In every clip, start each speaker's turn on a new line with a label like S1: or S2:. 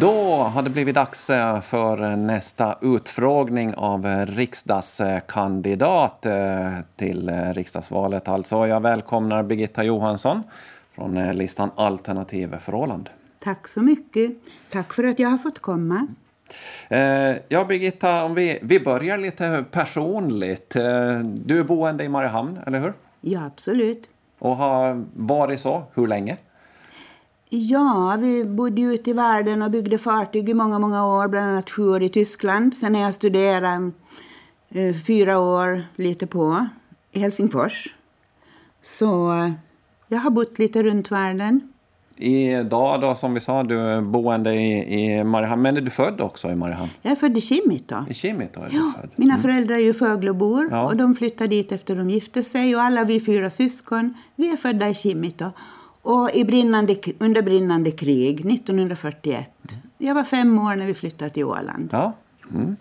S1: Då har det blivit dags eh, för nästa utfrågning av riksdagskandidat eh, till eh, riksdagsvalet. Alltså, jag välkomnar Birgitta Johansson från listan Alternativ för Åland.
S2: Tack så mycket. Tack för att jag har fått komma.
S1: Ja, Birgitta, om vi, vi börjar lite personligt. Du är boende i Mariehamn, eller hur?
S2: Ja, absolut.
S1: Och har varit så hur länge?
S2: Ja, vi bodde ute i världen och byggde fartyg i många, många år, bland annat sju år i Tyskland. Sen har jag studerat eh, fyra år, lite på, i Helsingfors. Så eh, jag har bott lite runt världen.
S1: Idag då, som vi sa, du är boende i, i Mariehamn. Men är du född också i Mariehamn?
S2: Jag är född i Kimito.
S1: I Kimito är
S2: ja,
S1: född.
S2: Mina mm. föräldrar är ju Föglobor
S1: Ja.
S2: och de flyttade dit efter de gifte sig. Och alla vi fyra syskon, vi är födda i Kimito. Och i brinnande, under brinnande krig 1941. Jag var fem år när vi flyttade till Åland.
S1: Ja. Mm.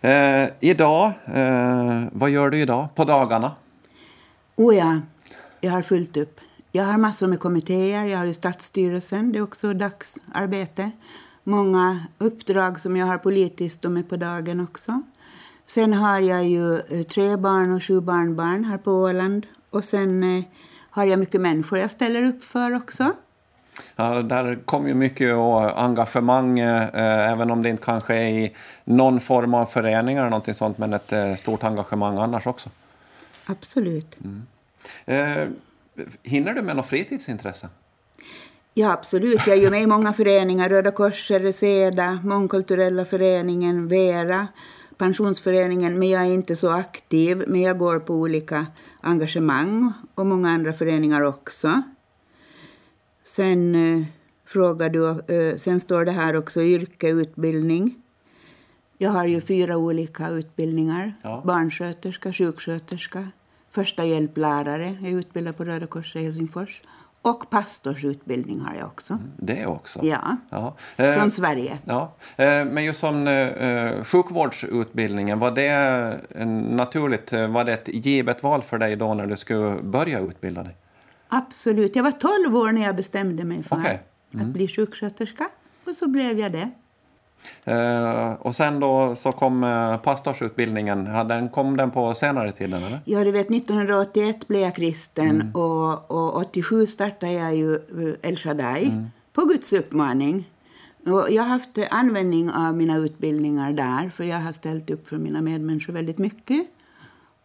S1: Eh, idag, eh, vad gör du idag på dagarna?
S2: Oh ja, jag har fullt upp. Jag har massor med kommittéer, jag har ju stadsstyrelsen, det är också dagsarbete. Många uppdrag som jag har politiskt, de är på dagen också. Sen har jag ju eh, tre barn och sju barnbarn här på Åland. Och sen eh, har jag mycket människor jag ställer upp för också.
S1: Ja, där kommer ju mycket engagemang, eh, även om det inte kanske är i någon form av förening eller någonting sånt, men ett eh, stort engagemang annars också.
S2: Absolut.
S1: Mm. Eh, hinner du med något fritidsintresse?
S2: Ja, absolut. Jag är ju med i många föreningar. Röda Korset, Reseda, Mångkulturella föreningen, Vera, Pensionsföreningen. Men jag är inte så aktiv. Men jag går på olika engagemang och många andra föreningar också. Sen eh, frågar du, eh, sen står det här också yrke, utbildning. Jag har ju fyra olika utbildningar.
S1: Ja.
S2: Barnsköterska, sjuksköterska, första hjälplärare. Jag är utbildad på Röda Korset i Helsingfors. Och pastorsutbildning har jag också.
S1: Det också?
S2: Ja,
S1: Ja. Eh,
S2: från Sverige.
S1: Ja, eh, men just som eh, sjukvårdsutbildningen, var det eh, naturligt, eh, var det ett givet val för dig då när du skulle börja utbilda dig?
S2: Absolut. Jag var 12 år när jag bestämde mig för
S1: Okej. Mm.
S2: att bli sjuksköterska. Och så blev jag det.
S1: Eh, och sen då så kom eh, pastorsutbildningen, den, kom den på senare tiden eller?
S2: Ja, du vet, 1981 blev jag kristen och, och 87 startade jag ju eh, El Shaddai på Guds uppmaning. Och jag har haft användning av mina utbildningar där för jag har ställt upp för mina medmänniskor väldigt mycket.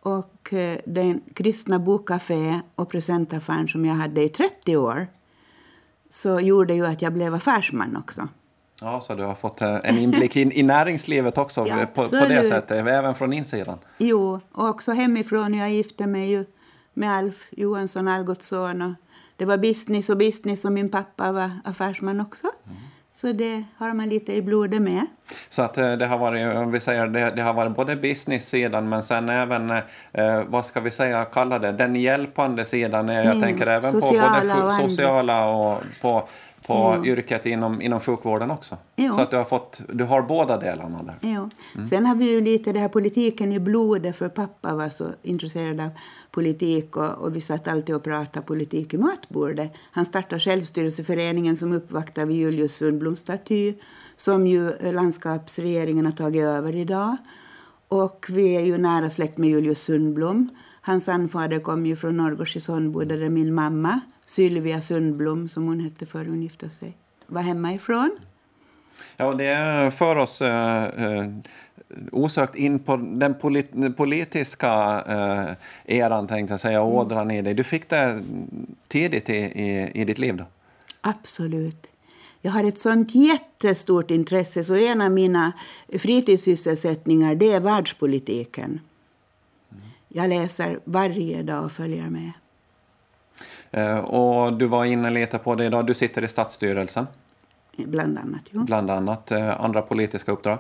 S2: Och den kristna bokcafé och presentaffären som jag hade i 30 år så gjorde ju att jag blev affärsman också.
S1: Ja, så du har fått eh, en inblick i, i näringslivet också
S2: Ja,
S1: på, på det sättet, även från insidan.
S2: Jo, och också hemifrån. Jag gifte mig ju med Alf Johansson, Algots son. Och det var business och business och min pappa var affärsman också. Så det har man lite i blodet med.
S1: Så att eh, det har varit, om vi säger, det, det har varit både business-sidan men sen även, eh, vad ska vi säga, kalla det, den hjälpande sidan. Jag
S2: Mm,
S1: tänker även på både
S2: och
S1: sociala och på, på
S2: Jo.
S1: yrket inom, inom sjukvården också.
S2: Jo.
S1: Så att du har, fått, du har båda delarna där.
S2: Jo. Sen har vi ju lite det här politiken i blodet för pappa var så intresserad av politik och, och vi satt alltid och pratade politik i matbordet. Han startade Självstyrelseföreningen som uppvaktade vid Julius Sundbloms staty som ju landskapsregeringen har tagit över idag. Och vi är ju nära släkt med Julius Sundblom. Hans anfader kom ju från Norrgårds i Sonnboda där min mamma, Sylvia Sundblom som hon hette före hon gifte sig, var hemma ifrån.
S1: Ja, det för oss eh, eh, osökt in på den polit, politiska eh, eran, tänkte jag säga, ådran i dig. Du fick det tidigt i, i, i ditt liv då?
S2: Absolut. Jag har ett sånt jättestort intresse så en av mina fritidssysselsättningar det är världspolitiken. Jag läser varje dag och följer med.
S1: Eh, och du var inne lite på det idag. Du sitter i stadsstyrelsen,
S2: Bland annat. Jo.
S1: bland annat. Eh, andra politiska uppdrag.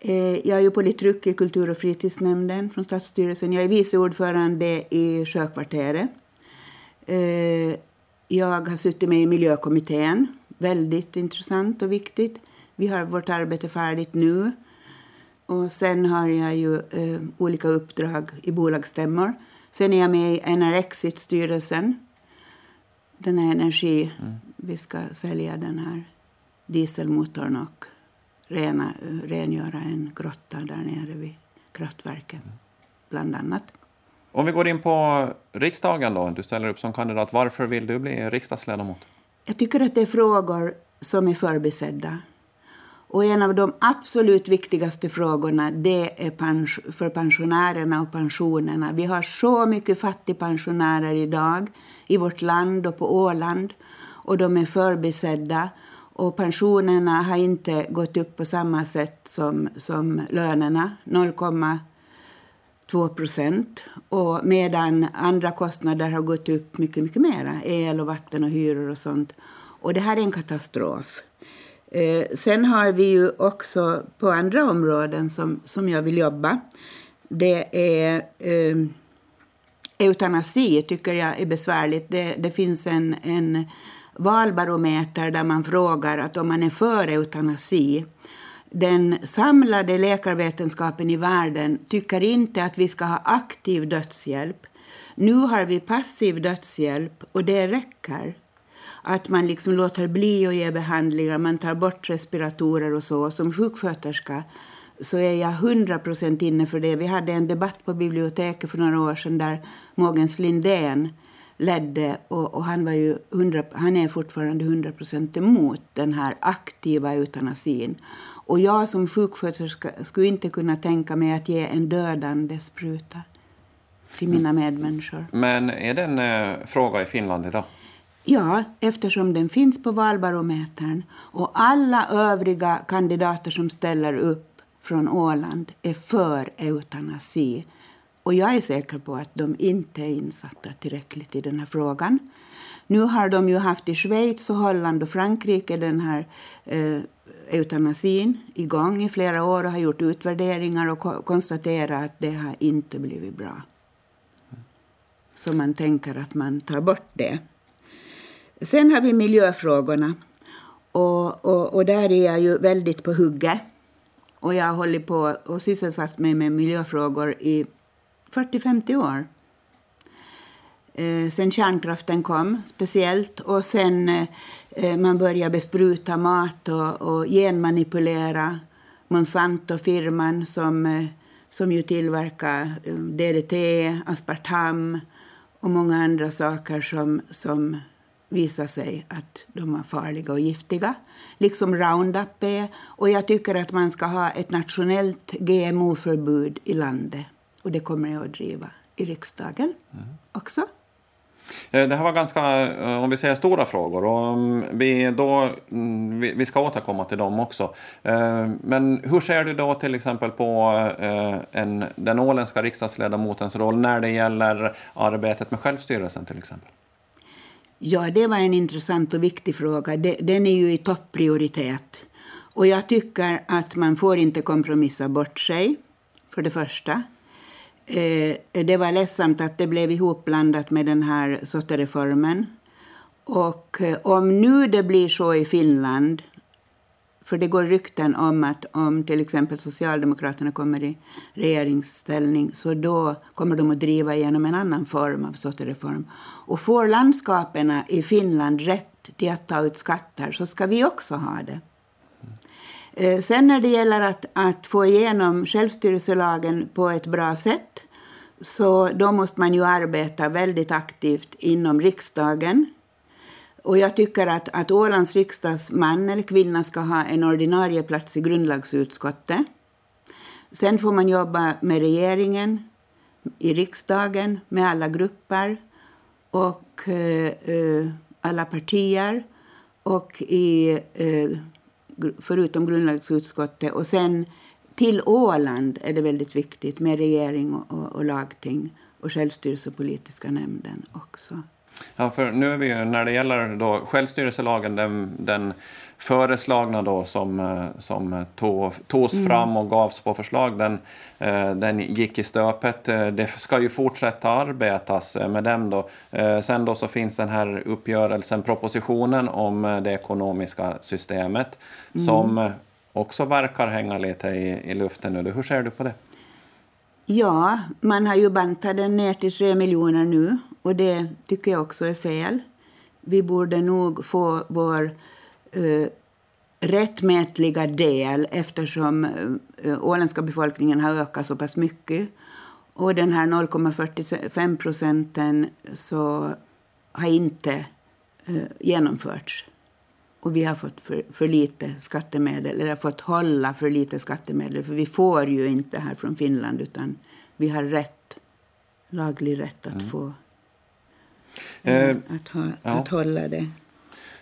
S2: Eh, Jag är ju politruk i kultur och fritidsnämnden från Stadsstyrelsen. Jag är vice ordförande i Sjökvarteret. Jag har suttit med i miljökommittén. Väldigt intressant och viktigt. Vi har vårt arbete färdigt nu. Och sen har jag ju olika uppdrag i bolagsstämmor. Sen är jag med i NRX-styrelsen. Den här energi, vi ska sälja den här dieselmotorn och rena, rengöra en grotta där nere vid kraftverket, bland annat.
S1: Om vi går in på riksdagen då, du ställer upp som kandidat. Varför vill du bli riksdagsledamot?
S2: Jag tycker att det är frågor som är förbisedda. Och en av de absolut viktigaste frågorna det är pens för pensionärerna och pensionerna. Vi har så mycket fattigpensionärer idag i vårt land och på Åland. Och de är förbisedda. Och pensionerna har inte gått upp på samma sätt som, som lönerna, 0,2 procent. medan andra kostnader har gått upp mycket, mycket mera. El och vatten och hyror och sånt. Och det här är en katastrof. Eh, sen har vi ju också på andra områden som, som jag vill jobba. Det är eh, eutanasi tycker jag är besvärligt. Det, det finns en, en valbarometer där man frågar att om man är för eutanasi den samlade läkarvetenskapen i världen tycker inte att vi ska ha aktiv dödshjälp. Nu har vi passiv dödshjälp och det räcker. Att man liksom låter bli att ge behandlingar, man tar bort respiratorer och så. Som sjuksköterska så är jag hundra procent inne för det. Vi hade en debatt på biblioteket för några år sedan där Mogens Lindén ledde och, och han, var ju 100, han är fortfarande hundra procent emot den här aktiva eutanasin. Och jag som sjuksköterska skulle inte kunna tänka mig att ge en dödande spruta till mina medmänniskor.
S1: Men är det en eh, fråga i Finland idag?
S2: Ja, eftersom den finns på valbarometern och alla övriga kandidater som ställer upp från Åland är för eutanasi. Och jag är säker på att de inte är insatta tillräckligt i den här frågan. Nu har de ju haft i Schweiz, och Holland och Frankrike den här eh, eutanasin igång i flera år och har gjort utvärderingar och ko konstaterat att det har inte blivit bra. Så man tänker att man tar bort det. Sen har vi miljöfrågorna. Och, och, och där är jag ju väldigt på hugget. Och jag har hållit på och sysselsatt mig med miljöfrågor i 40-50 år. Eh, sen kärnkraften kom, speciellt. Och sen eh, eh man började bespruta mat och, och genmanipulera. Monsanto-firman som, eh, som ju tillverkar eh, DDT, aspartam och många andra saker som, som visar sig att de är farliga och giftiga, liksom Roundup är. Och jag tycker att man ska ha ett nationellt GMO-förbud i landet. Och det kommer jag att driva i riksdagen mm. också.
S1: Eh, det här var ganska, eh, om vi säger stora frågor, och mm, vi, då, mm, vi ska återkomma till dem också. Eh, men hur ser du då till exempel på en, den åländska riksdagsledamotens roll när det gäller arbetet med självstyrelsen till exempel?
S2: Ja, det var en intressant och viktig fråga. Den är ju i topprioritet. Och jag tycker att man får inte kompromissa bort sig, för det första. Eh, det var ledsamt att det blev ihopblandat med den här sottereformen. Och eh, om nu det blir så i Finland för det går rykten om att om till exempel Socialdemokraterna kommer i regeringsställning så då kommer de att driva igenom en annan form av sottereform. Och får landskapen i Finland rätt till att ta ut skatter så ska vi också ha det. Eh, sen när det gäller att, att få igenom självstyrelselagen på ett bra sätt så då måste man ju arbeta väldigt aktivt inom riksdagen och jag tycker att, att Ålands riksdagsman eller kvinna ska ha en ordinarie plats i grundlagsutskottet. Sen får man jobba med regeringen, i riksdagen, med alla grupper och eh, eh alla partier och i, eh, förutom grundlagsutskottet. Och sen till Åland är det väldigt viktigt med regering och, och, och lagting och självstyrelsepolitiska nämnden också.
S1: Ja, för nu är vi ju, när det gäller då självstyrelselagen, den, den föreslagna då som, eh, som togs mm. fram och gavs på förslag, den, eh, den gick i stöpet. Eh, det ska ju fortsätta arbetas med den då. Sen då så finns den här uppgörelsen, propositionen om det ekonomiska systemet, mm. som också verkar hänga lite i, i luften nu. Hur ser du på det?
S2: Ja, man har ju bantat den ner till tre miljoner nu och det tycker jag också är fel. Vi borde nog få vår eh, rättmätliga del eftersom eh, åländska befolkningen har ökat så pass mycket. Och den här 0,45 procenten så har inte eh, genomförts. Och vi har fått för, för lite skattemedel, eller fått hålla för lite skattemedel. För vi får ju inte här från Finland utan vi har rätt, laglig rätt att mm. få eh, att, ha, ja. att hålla det.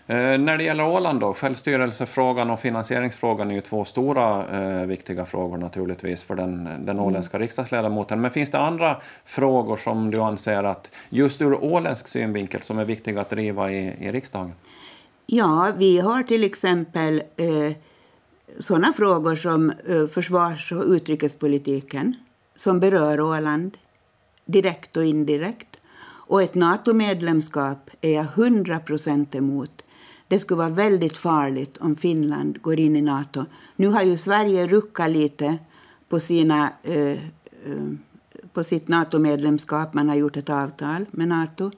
S1: Eh, när det gäller Åland då, självstyrelsefrågan och finansieringsfrågan är ju två stora eh, viktiga frågor naturligtvis för den, den mm. åländska riksdagsledamoten. Men finns det andra frågor som du anser att just ur åländsk synvinkel som är viktiga att driva i, i riksdagen?
S2: Ja, vi har till exempel eh, sådana frågor som eh, försvars och utrikespolitiken som berör Åland direkt och indirekt. Och ett NATO-medlemskap är jag 100 procent emot. Det skulle vara väldigt farligt om Finland går in i Nato. Nu har ju Sverige ruckat lite på, sina, eh, eh, på sitt NATO-medlemskap. Man har gjort ett avtal med Nato.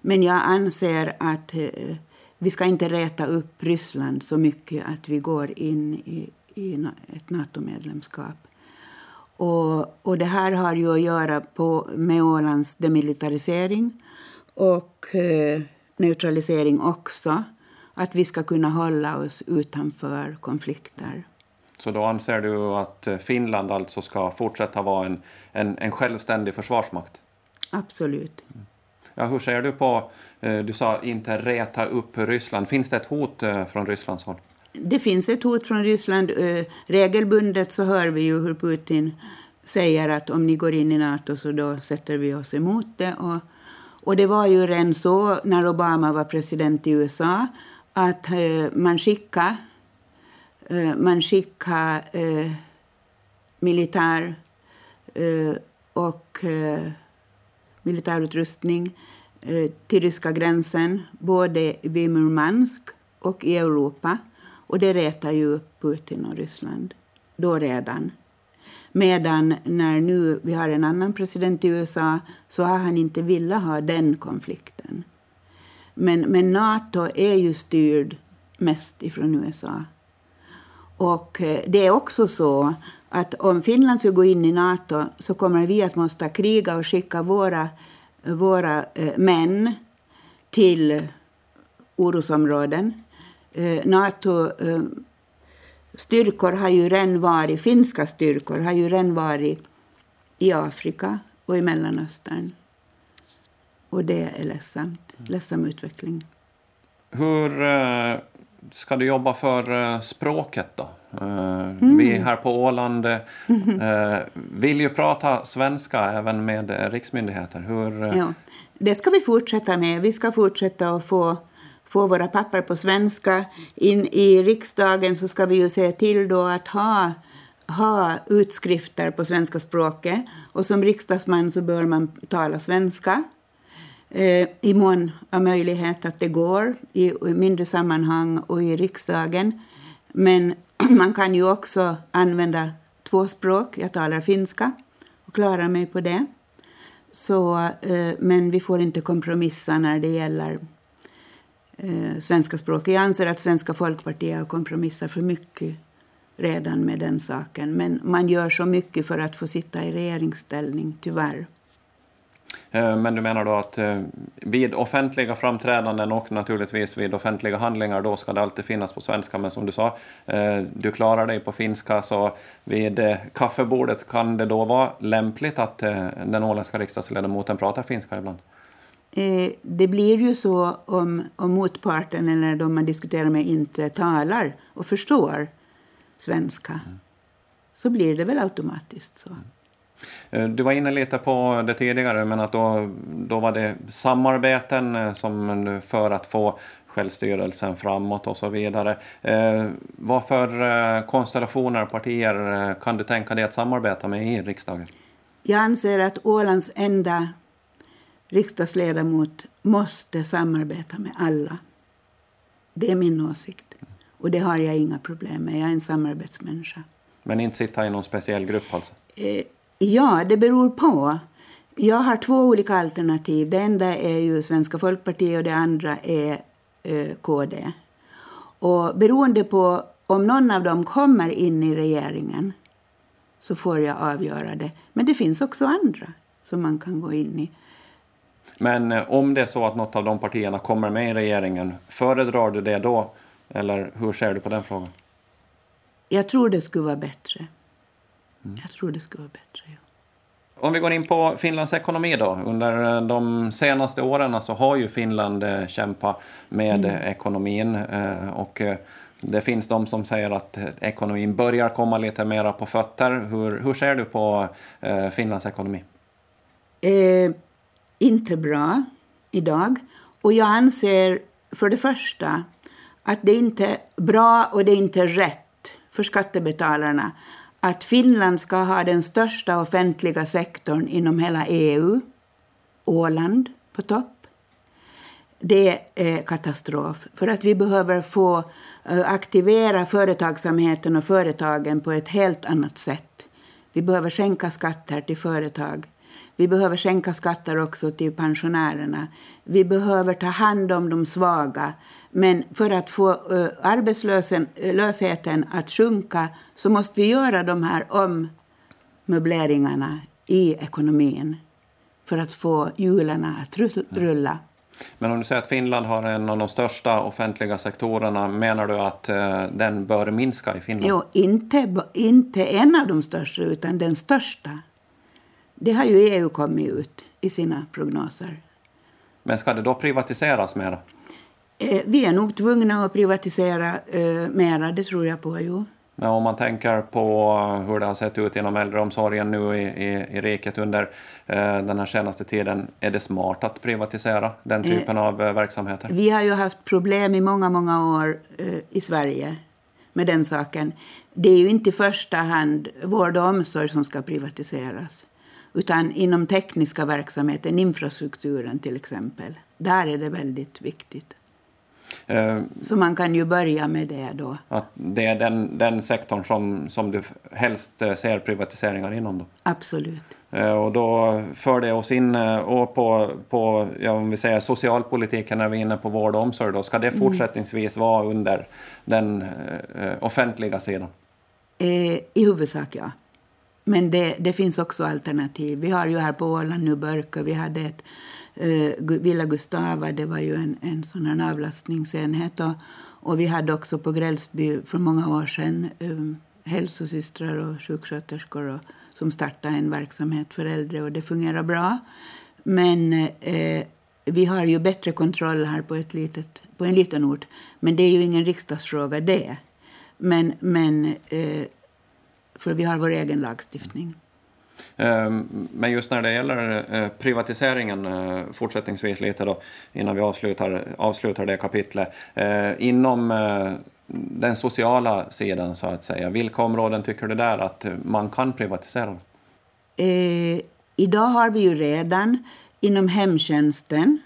S2: Men jag anser att eh, vi ska inte räta upp Ryssland så mycket att vi går in i, i ett NATO-medlemskap. Och, och det här har ju att göra på, med Ålands demilitarisering och eh, neutralisering också. Att vi ska kunna hålla oss utanför konflikter.
S1: Så då anser du att Finland alltså ska fortsätta vara en, en, en självständig försvarsmakt?
S2: Absolut.
S1: Mm. Ja, hur ser du på, eh, du sa inte reta upp Ryssland. Finns det ett hot eh, från Rysslands håll?
S2: Det finns ett hot från Ryssland. Eh, regelbundet så hör vi ju hur Putin säger att om ni går in i Nato så då sätter vi oss emot det. Och, och det var ju redan så när Obama var president i USA att man skickade man skickade militär och militärutrustning eh, till ryska gränsen, både vid Murmansk och i Europa. Och det retar ju Putin och Ryssland då redan. Medan när nu vi har en annan president i USA så har han inte velat ha den konflikten. Men, men Nato är ju styrd mest ifrån USA. Och eh, det är också så att om Finland skulle gå in i Nato så kommer vi att måste kriga och skicka våra, våra eh, män till orosområden. Eh, Nato eh, styrkor har ju redan varit, finska styrkor har ju redan varit i Afrika och i Mellanöstern. Och det är ledsamt. Ledsam utveckling.
S1: Hur eh, ska du jobba för eh, språket då? Mm. Vi här på Åland mm. vill ju prata svenska även med riksmyndigheter. Hur...
S2: Ja, det ska vi fortsätta med. Vi ska fortsätta att få, få våra papper på svenska. In I riksdagen så ska vi ju se till då att ha ha utskrifter på svenska språket. Och som riksdagsman så bör man tala svenska. Eh, I mån av möjlighet att det går i mindre sammanhang och i riksdagen. Men man kan ju också använda två språk. Jag talar finska och klarar mig på det. Så, eh, men vi får inte kompromissa när det gäller eh, svenska språket. Jag anser att Svenska folkpartiet har kompromissat för mycket redan med den saken. Men man gör så mycket för att få sitta i regeringsställning, tyvärr.
S1: Eh, men du menar då att eh, vid offentliga framträdanden och naturligtvis vid offentliga handlingar då ska det alltid finnas på svenska. Men som du sa, eh, du klarar dig på finska så vid kaffebordet kan det då vara lämpligt att den åländska riksdagsledamoten pratar finska ibland?
S2: Det blir ju så om, om motparten eller de man diskuterar med inte talar och förstår svenska. Mm. Så blir det väl automatiskt så.
S1: Eh, du var inne lite på det tidigare, men att då, då var det samarbeten eh, som för att få självstyrelsen framåt och så vidare. Eh, vad för eh, konstellationer och partier kan du tänka dig att samarbeta med i riksdagen?
S2: Jag anser att Ålands enda riksdagsledamot måste samarbeta med alla. Det är min åsikt. Och det har jag inga problem med. Jag är en samarbetsmänniska.
S1: Men inte sitta i någon speciell grupp alltså?
S2: Ja, det beror på. Jag har två olika alternativ. Det enda är ju Svenska folkpartiet och det andra är eh, KD. Och beroende på om någon av dem kommer in i regeringen så får jag avgöra det. Men det finns också andra som man kan gå in i.
S1: Men eh, om det är så att något av de partierna kommer med i regeringen, föredrar du det då? Eller hur ser du på den frågan?
S2: Jag tror det skulle vara bättre. Mm. Jag tror det skulle vara bättre, ja.
S1: Om vi går in på Finlands ekonomi då. Under eh, de senaste åren så har ju Finland eh, kämpat med mm. ekonomin. Och det finns de som säger att ekonomin börjar komma lite mera på fötter. Hur, hur ser du på Finlands ekonomi?
S2: Eh, inte bra idag. Och jag anser för det första att det inte är bra och det är inte rätt för skattebetalarna att Finland ska ha den största offentliga sektorn inom hela EU, Åland på topp. Det är katastrof, för att vi behöver få eh, aktivera företagsamheten och företagen på ett helt annat sätt. Vi behöver sänka skatter till företag. Vi behöver sänka skatter också till pensionärerna. Vi behöver ta hand om de svaga. Men för att få uh, arbetslösheten att sjunka så måste vi göra de här ommöbleringarna i ekonomin för att få hjulen att rulla.
S1: Men om du säger att Finland har en av de största offentliga sektorerna, menar du att uh, den bör minska i Finland?
S2: Jo, inte, inte en av de största, utan den största. Det har ju EU kommit ut i sina prognoser.
S1: Men ska det då privatiseras mera?
S2: Eh, vi är nog tvungna att privatisera eh, mera, det tror jag på. Jo.
S1: Men om man tänker på hur det har sett ut inom äldreomsorgen nu i, i, i riket under eh, den här senaste tiden, är det smart att privatisera den eh, typen eh, av verksamheter?
S2: Vi har ju haft problem i många, många år eh, i Sverige med den saken. Det är ju inte i första hand vård och omsorg som ska privatiseras. Utan inom tekniska verksamheten, infrastrukturen till exempel. Där är det väldigt viktigt. Uh, Så man kan ju börja med det då.
S1: Att det är den, den sektorn som, som du helst eh, ser privatiseringar inom? Då.
S2: Absolut.
S1: Uh, och då för det oss in och på, på ja, om vi säger socialpolitiken när vi är inne på vård och omsorg. Då. Ska det mm. fortsättningsvis vara under den offentliga sidan?
S2: I huvudsak ja. Men det, det finns också alternativ. Vi har ju här på Åland nu Börkö, vi hade ett Eh, Villa Gustava, det var ju en, en sån här avlastningsenhet. Och, och vi hade också på Grällsby för många år sedan um, hälsosystrar och sjuksköterskor och, som startade en verksamhet för äldre och det fungerar bra. Men eh, vi har ju bättre kontroll här på, ett litet, på en liten ort. Men det är ju ingen riksdagsfråga det. Men, men eh, för vi har vår egen lagstiftning.
S1: Ehm, men just när det gäller eh, privatiseringen eh, fortsättningsvis lite då innan vi avslutar, avslutar det kapitlet. Eh, inom den sociala sidan så att säga, vilka områden tycker du där att man kan privatisera?
S2: Eh, idag har vi ju redan inom hemtjänsten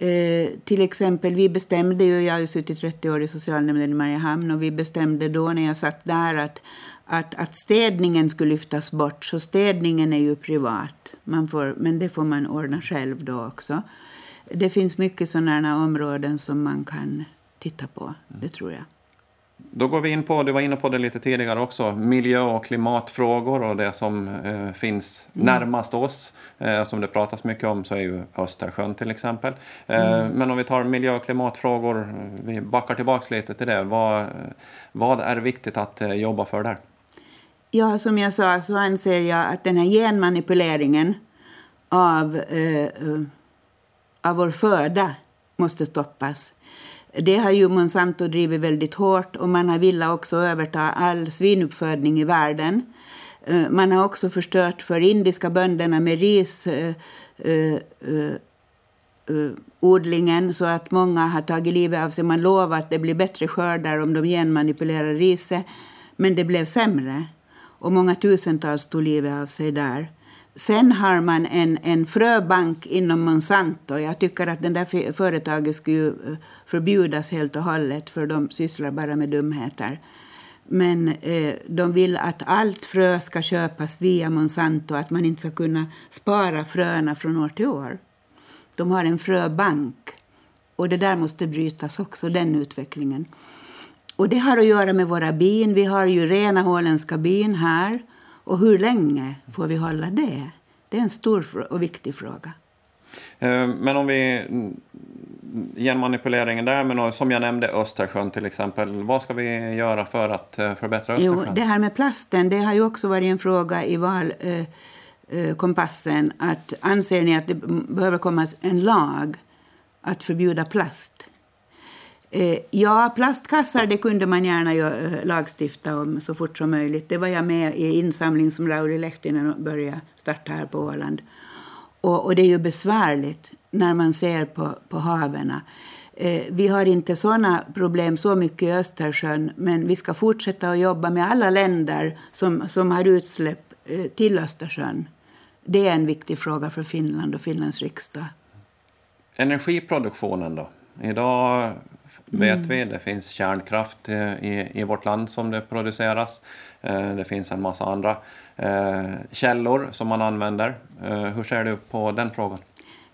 S2: Eh, till exempel, vi bestämde ju, jag har ju suttit 30 år i socialnämnden i Mariehamn och vi bestämde då när jag satt där att att, att städningen skulle lyftas bort. Så städningen är ju privat, man får, men det får man ordna själv då också. Det finns mycket sådana områden som man kan titta på, det tror jag.
S1: Då går vi in på, du var inne på det lite tidigare också, miljö och klimatfrågor och det som eh, finns mm. närmast oss. Eh, som det pratas mycket om så är ju Östersjön till exempel. Eh, mm. Men om vi tar miljö och klimatfrågor, vi backar tillbaks lite till det. Vad, vad är viktigt att eh, jobba för där?
S2: Ja, som jag sa så anser jag att den här genmanipuleringen av, eh, eh, av vår föda måste stoppas. Det har ju Monsanto drivit väldigt hårt och man har velat också överta all svinuppfödning i världen. Eh, man har också förstört för indiska bönderna med risodlingen eh, eh, eh, eh så att många har tagit livet av sig. Man lovar att det blir bättre skördar om de genmanipulerar riset, men det blev sämre och många tusentals tog livet av sig där. Sen har man en, en fröbank inom Monsanto. Jag tycker att det där företaget skulle eh, förbjudas helt och hållet för de sysslar bara med dumheter. Men eh, de vill att allt frö ska köpas via Monsanto, att man inte ska kunna spara fröna från år till år. De har en fröbank. Och det där måste brytas också, den utvecklingen. Och det har att göra med våra bin. Vi har ju rena åländska bin här. Och hur länge får vi hålla det? Det är en stor och viktig fråga.
S1: Eh, men om vi genmanipuleringen där, men som jag nämnde Östersjön till exempel. Vad ska vi göra för att eh, förbättra Östersjön?
S2: Jo, det här med plasten, det har ju också varit en fråga i valkompassen. Eh, att anser ni att det behöver komma en lag att förbjuda plast? Eh, ja, plastkassar det kunde man gärna eh, lagstifta om så fort som möjligt. Det var jag med i insamling som Rauli Lehtinen började starta här på Åland. Och, och, det är ju besvärligt när man ser på, på haven. Eh, vi har inte såna problem så mycket i Östersjön men vi ska fortsätta att jobba med alla länder som, som har utsläpp eh, till Östersjön. Det är en viktig fråga för Finland och Finlands riksdag.
S1: Energiproduktionen då? Idag vet mm. vi. Det finns kärnkraft i, i vårt land som det produceras. Eh, det finns en massa andra eh, källor som man använder. Eh, hur ser du på den frågan?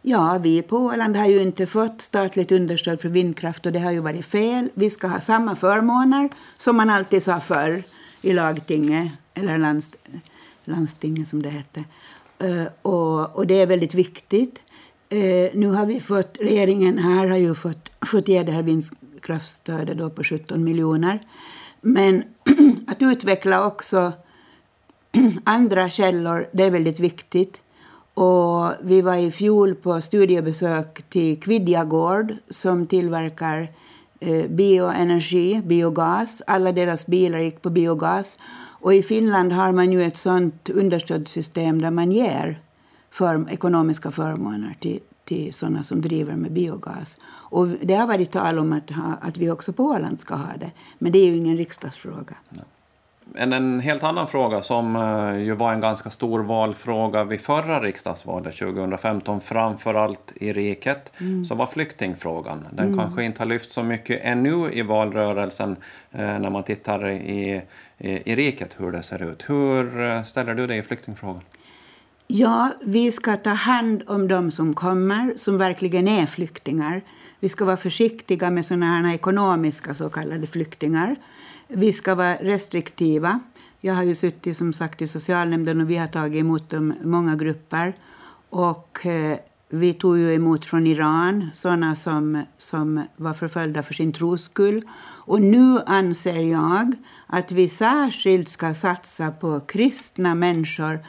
S2: Ja, vi på Åland har ju inte fått statligt understöd för vindkraft och det har ju varit fel. Vi ska ha samma förmåner som man alltid sa förr i lagtinget, eller landst landstinget som det hette. Och, och det är väldigt viktigt. nu har vi fått, regeringen här har ju fått, fått ge det här kraftstödet då på 17 miljoner. Men att utveckla också andra källor, det är väldigt viktigt. Och vi var i fjol på studiebesök till Kvidjagård som tillverkar eh, bioenergi, biogas. Alla deras bilar gick på biogas. Och i Finland har man ju ett sånt understödssystem där man ger för, ekonomiska förmåner till, till sådana som driver med biogas. Och det har varit tal om att, ha, att vi också på Åland ska ha det. Men det är ju ingen riksdagsfråga.
S1: En, en helt annan fråga som uh, ju var en ganska stor valfråga vid förra riksdagsvalet 2015, framför allt i riket, mm. så var flyktingfrågan. Den mm. kanske inte har lyft så mycket ännu i valrörelsen uh, när man tittar i, i, i riket hur det ser ut. Hur uh, ställer du dig i flyktingfrågan?
S2: Ja, vi ska ta hand om de som kommer, som verkligen är flyktingar. Vi ska vara försiktiga med såna här ekonomiska så kallade flyktingar. Vi ska vara restriktiva. Jag har ju suttit som sagt i socialnämnden och vi har tagit emot dem, många grupper. Och eh, vi tog ju emot från Iran sådana som, som var förföljda för sin tros skull. Och nu anser jag att vi särskilt ska satsa på kristna människor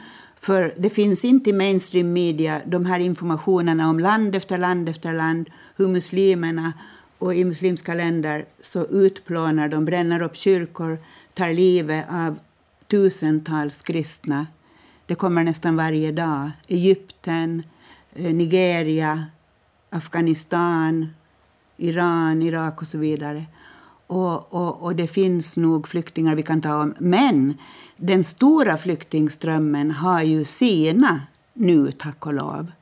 S2: för det finns inte i mainstream media de här informationerna om land efter land efter land, hur muslimerna och i muslimska länder så utplånar de, bränner upp kyrkor, tar livet av tusentals kristna. Det kommer nästan varje dag. Egypten, eh, Nigeria, Afghanistan, Iran, Irak och så vidare. Och, och, och, det finns nog flyktingar vi kan ta om. Men den stora flyktingströmmen har ju sina nu, tack och lov.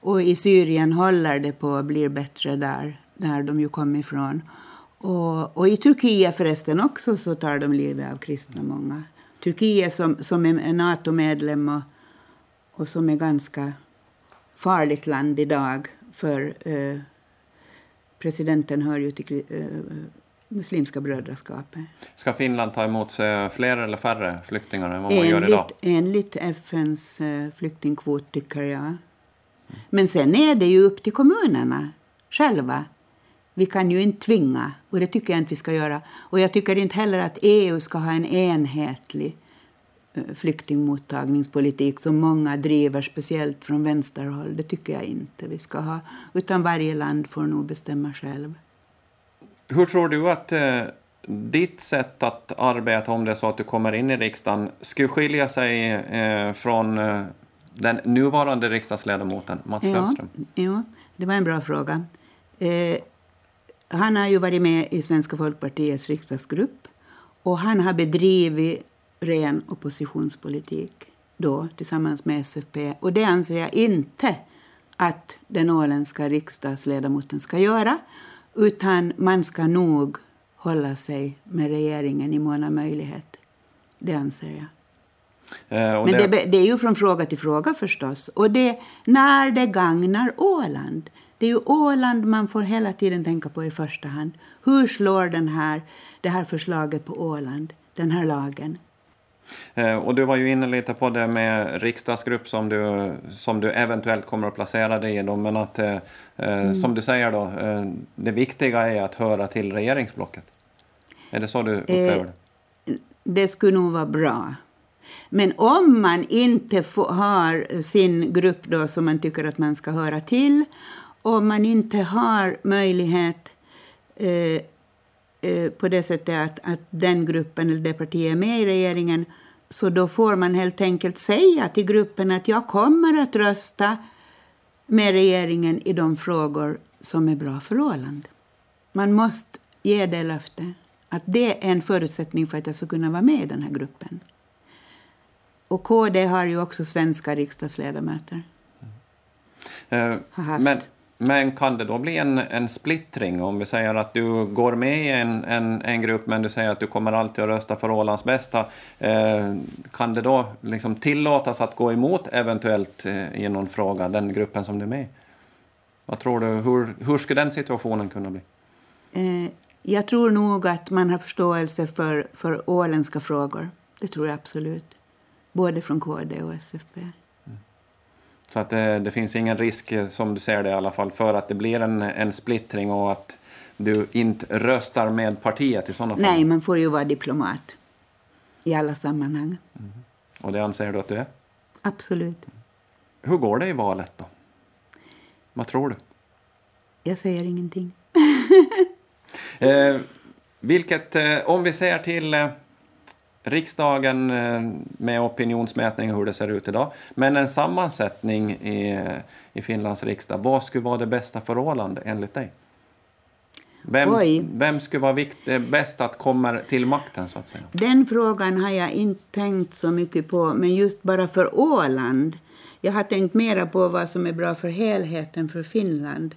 S2: Och i Syrien håller det på att bli bättre där, där de ju kom ifrån. Och, och i Turkiet förresten också så tar de livet av kristna många. Turkiet som, som är NATO-medlem och, och som är ganska farligt land idag för eh, presidenten hör ju till eh, Muslimska brödraskapet.
S1: Ska Finland ta emot fler eller färre flyktingar än vad man enligt, gör idag?
S2: Enligt FNs eh, flyktingkvot tycker jag. Men sen är det ju upp till kommunerna själva. Vi kan ju inte tvinga, och det tycker jag inte vi ska göra. Och jag tycker inte heller att EU ska ha en enhetlig eh, flyktingmottagningspolitik som många driver, speciellt från vänsterhåll. Det tycker jag inte vi ska ha. Utan varje land får nog bestämma själv.
S1: Hur tror du att eh, ditt sätt att arbeta, om det är så att du kommer in i riksdagen, skulle skilja sig eh, från eh, den nuvarande riksdagsledamoten Mats ja, Löfström?
S2: Ja, det var en bra fråga. Eh, han har ju varit med i Svenska folkpartiets riksdagsgrupp och han har bedrivit ren oppositionspolitik då tillsammans med SFP. Och det anser jag inte att den åländska riksdagsledamoten ska göra. Utan man ska nog hålla sig med regeringen i mån av möjlighet. Det anser jag. Eh, Men det... Det, det... är ju från fråga till fråga förstås. Och det, när det gagnar Åland. Det är ju Åland man får hela tiden tänka på i första hand. Hur slår den här, det här förslaget på Åland, den här lagen?
S1: Eh, och du var ju inne lite på det med riksdagsgrupp som du, som du eventuellt kommer att placera dig i. Då, men att, eh, mm. som du säger då, eh, det viktiga är att höra till regeringsblocket. Är det så du upplever det?
S2: Eh, det skulle nog vara bra. Men om man inte får, har sin grupp då som man tycker att man ska höra till om man inte har möjlighet eh, eh, på det sättet att, att den gruppen eller det partiet är med i regeringen så då får man helt enkelt säga till gruppen att jag kommer att rösta med regeringen i de frågor som är bra för Åland. Man måste ge det löftet att det är en förutsättning för att jag ska kunna vara med i den här gruppen. Och KD har ju också svenska riksdagsledamöter.
S1: Mm. Uh, men, men kan det då bli en, en splittring om vi säger att du går med i en, en, en grupp men du säger att du kommer alltid att rösta för Ålands bästa. Eh, kan det då liksom tillåtas att gå emot eventuellt eh, i någon fråga, den gruppen som du är med i? Vad tror du, hur, hur skulle den situationen kunna bli?
S2: Eh, jag tror nog att man har förståelse för, för åländska frågor. Det tror jag absolut. Både från KD och SFP.
S1: Så att det, det, finns ingen risk, som du ser det i alla fall, för att det blir en, en splittring och att du inte röstar med partiet i sådana fall?
S2: Nej, man får ju vara diplomat i alla sammanhang. Mm.
S1: Och det anser du att du är?
S2: Absolut.
S1: Hur går det i valet då? Vad tror du?
S2: Jag säger ingenting.
S1: eh, vilket, eh, om vi ser till eh, riksdagen eh, med opinionsmätning och hur det ser ut idag. Men en sammansättning i, i Finlands riksdag. Vad skulle vara det bästa för Åland enligt dig? Vem, vem skulle vara vikt, eh, bäst att komma till makten? så att säga?
S2: Den frågan har jag inte tänkt så mycket på, men just bara för Åland. Jag har tänkt mera på vad som är bra för helheten för Finland.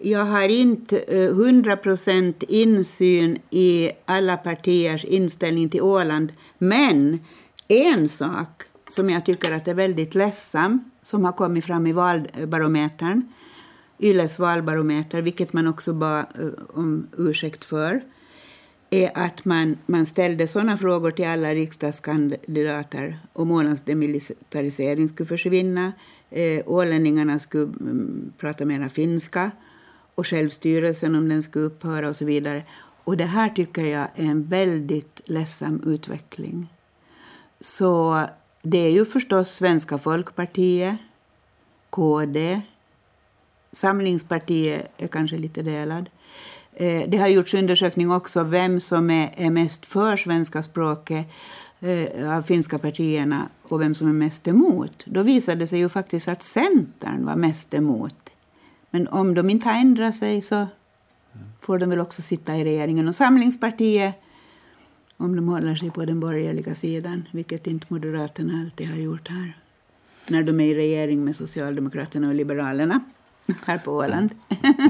S2: Jag har inte eh, hundra procent insyn i alla partiers inställning till Åland. Men en sak som jag tycker att är väldigt ledsam, som har kommit fram i valbarometern, Yles valbarometer, vilket man också bad eh, om ursäkt för, är att man, man ställde sådana frågor till alla riksdagskandidater om Ålands demilitarisering skulle försvinna, eh, ålänningarna skulle mm, prata mera finska och självstyrelsen om den ska upphöra och så vidare. Och det här tycker jag är en väldigt ledsam utveckling. Så det är ju förstås Svenska folkpartiet, KD, Samlingspartiet är kanske lite delad. Eh, det har gjorts undersökning också vem som är mest för svenska språket eh, av finska partierna och vem som är mest emot. Då visade det sig ju faktiskt att Centern var mest emot men om de inte har ändrat sig så får de väl också sitta i regeringen. Och Samlingspartiet, om de håller sig på den borgerliga sidan, vilket inte Moderaterna alltid har gjort här, när de är i regering med Socialdemokraterna och Liberalerna här på Åland.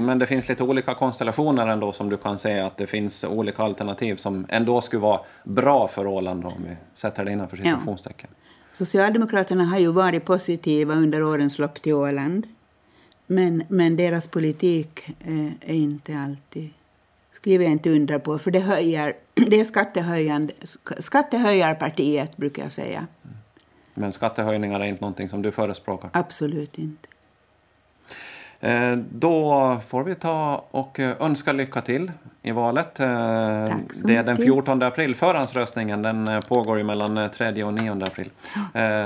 S1: Men det finns lite olika konstellationer ändå som du kan säga att det finns olika alternativ som ändå skulle vara bra för Åland om vi sätter det innanför citationstecken. Ja.
S2: Socialdemokraterna har ju varit positiva under årens lopp till Åland. Men, men deras politik är, är inte alltid skriver jag inte undra på, för det, höjer, det är skattehöjande, skattehöjarpartiet, brukar jag säga.
S1: Men skattehöjningar är inte någonting som du förespråkar?
S2: Absolut inte.
S1: Eh, då får vi ta och eh, önska lycka till i valet. Eh, det är den 14 april. Förhandsröstningen den pågår ju mellan 3 och 9 april.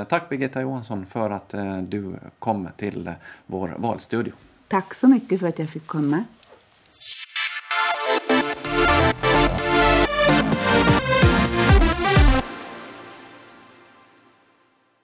S1: Tack Birgitta Johansson för att du kom till vår valstudio.
S2: Tack så mycket för att jag fick komma.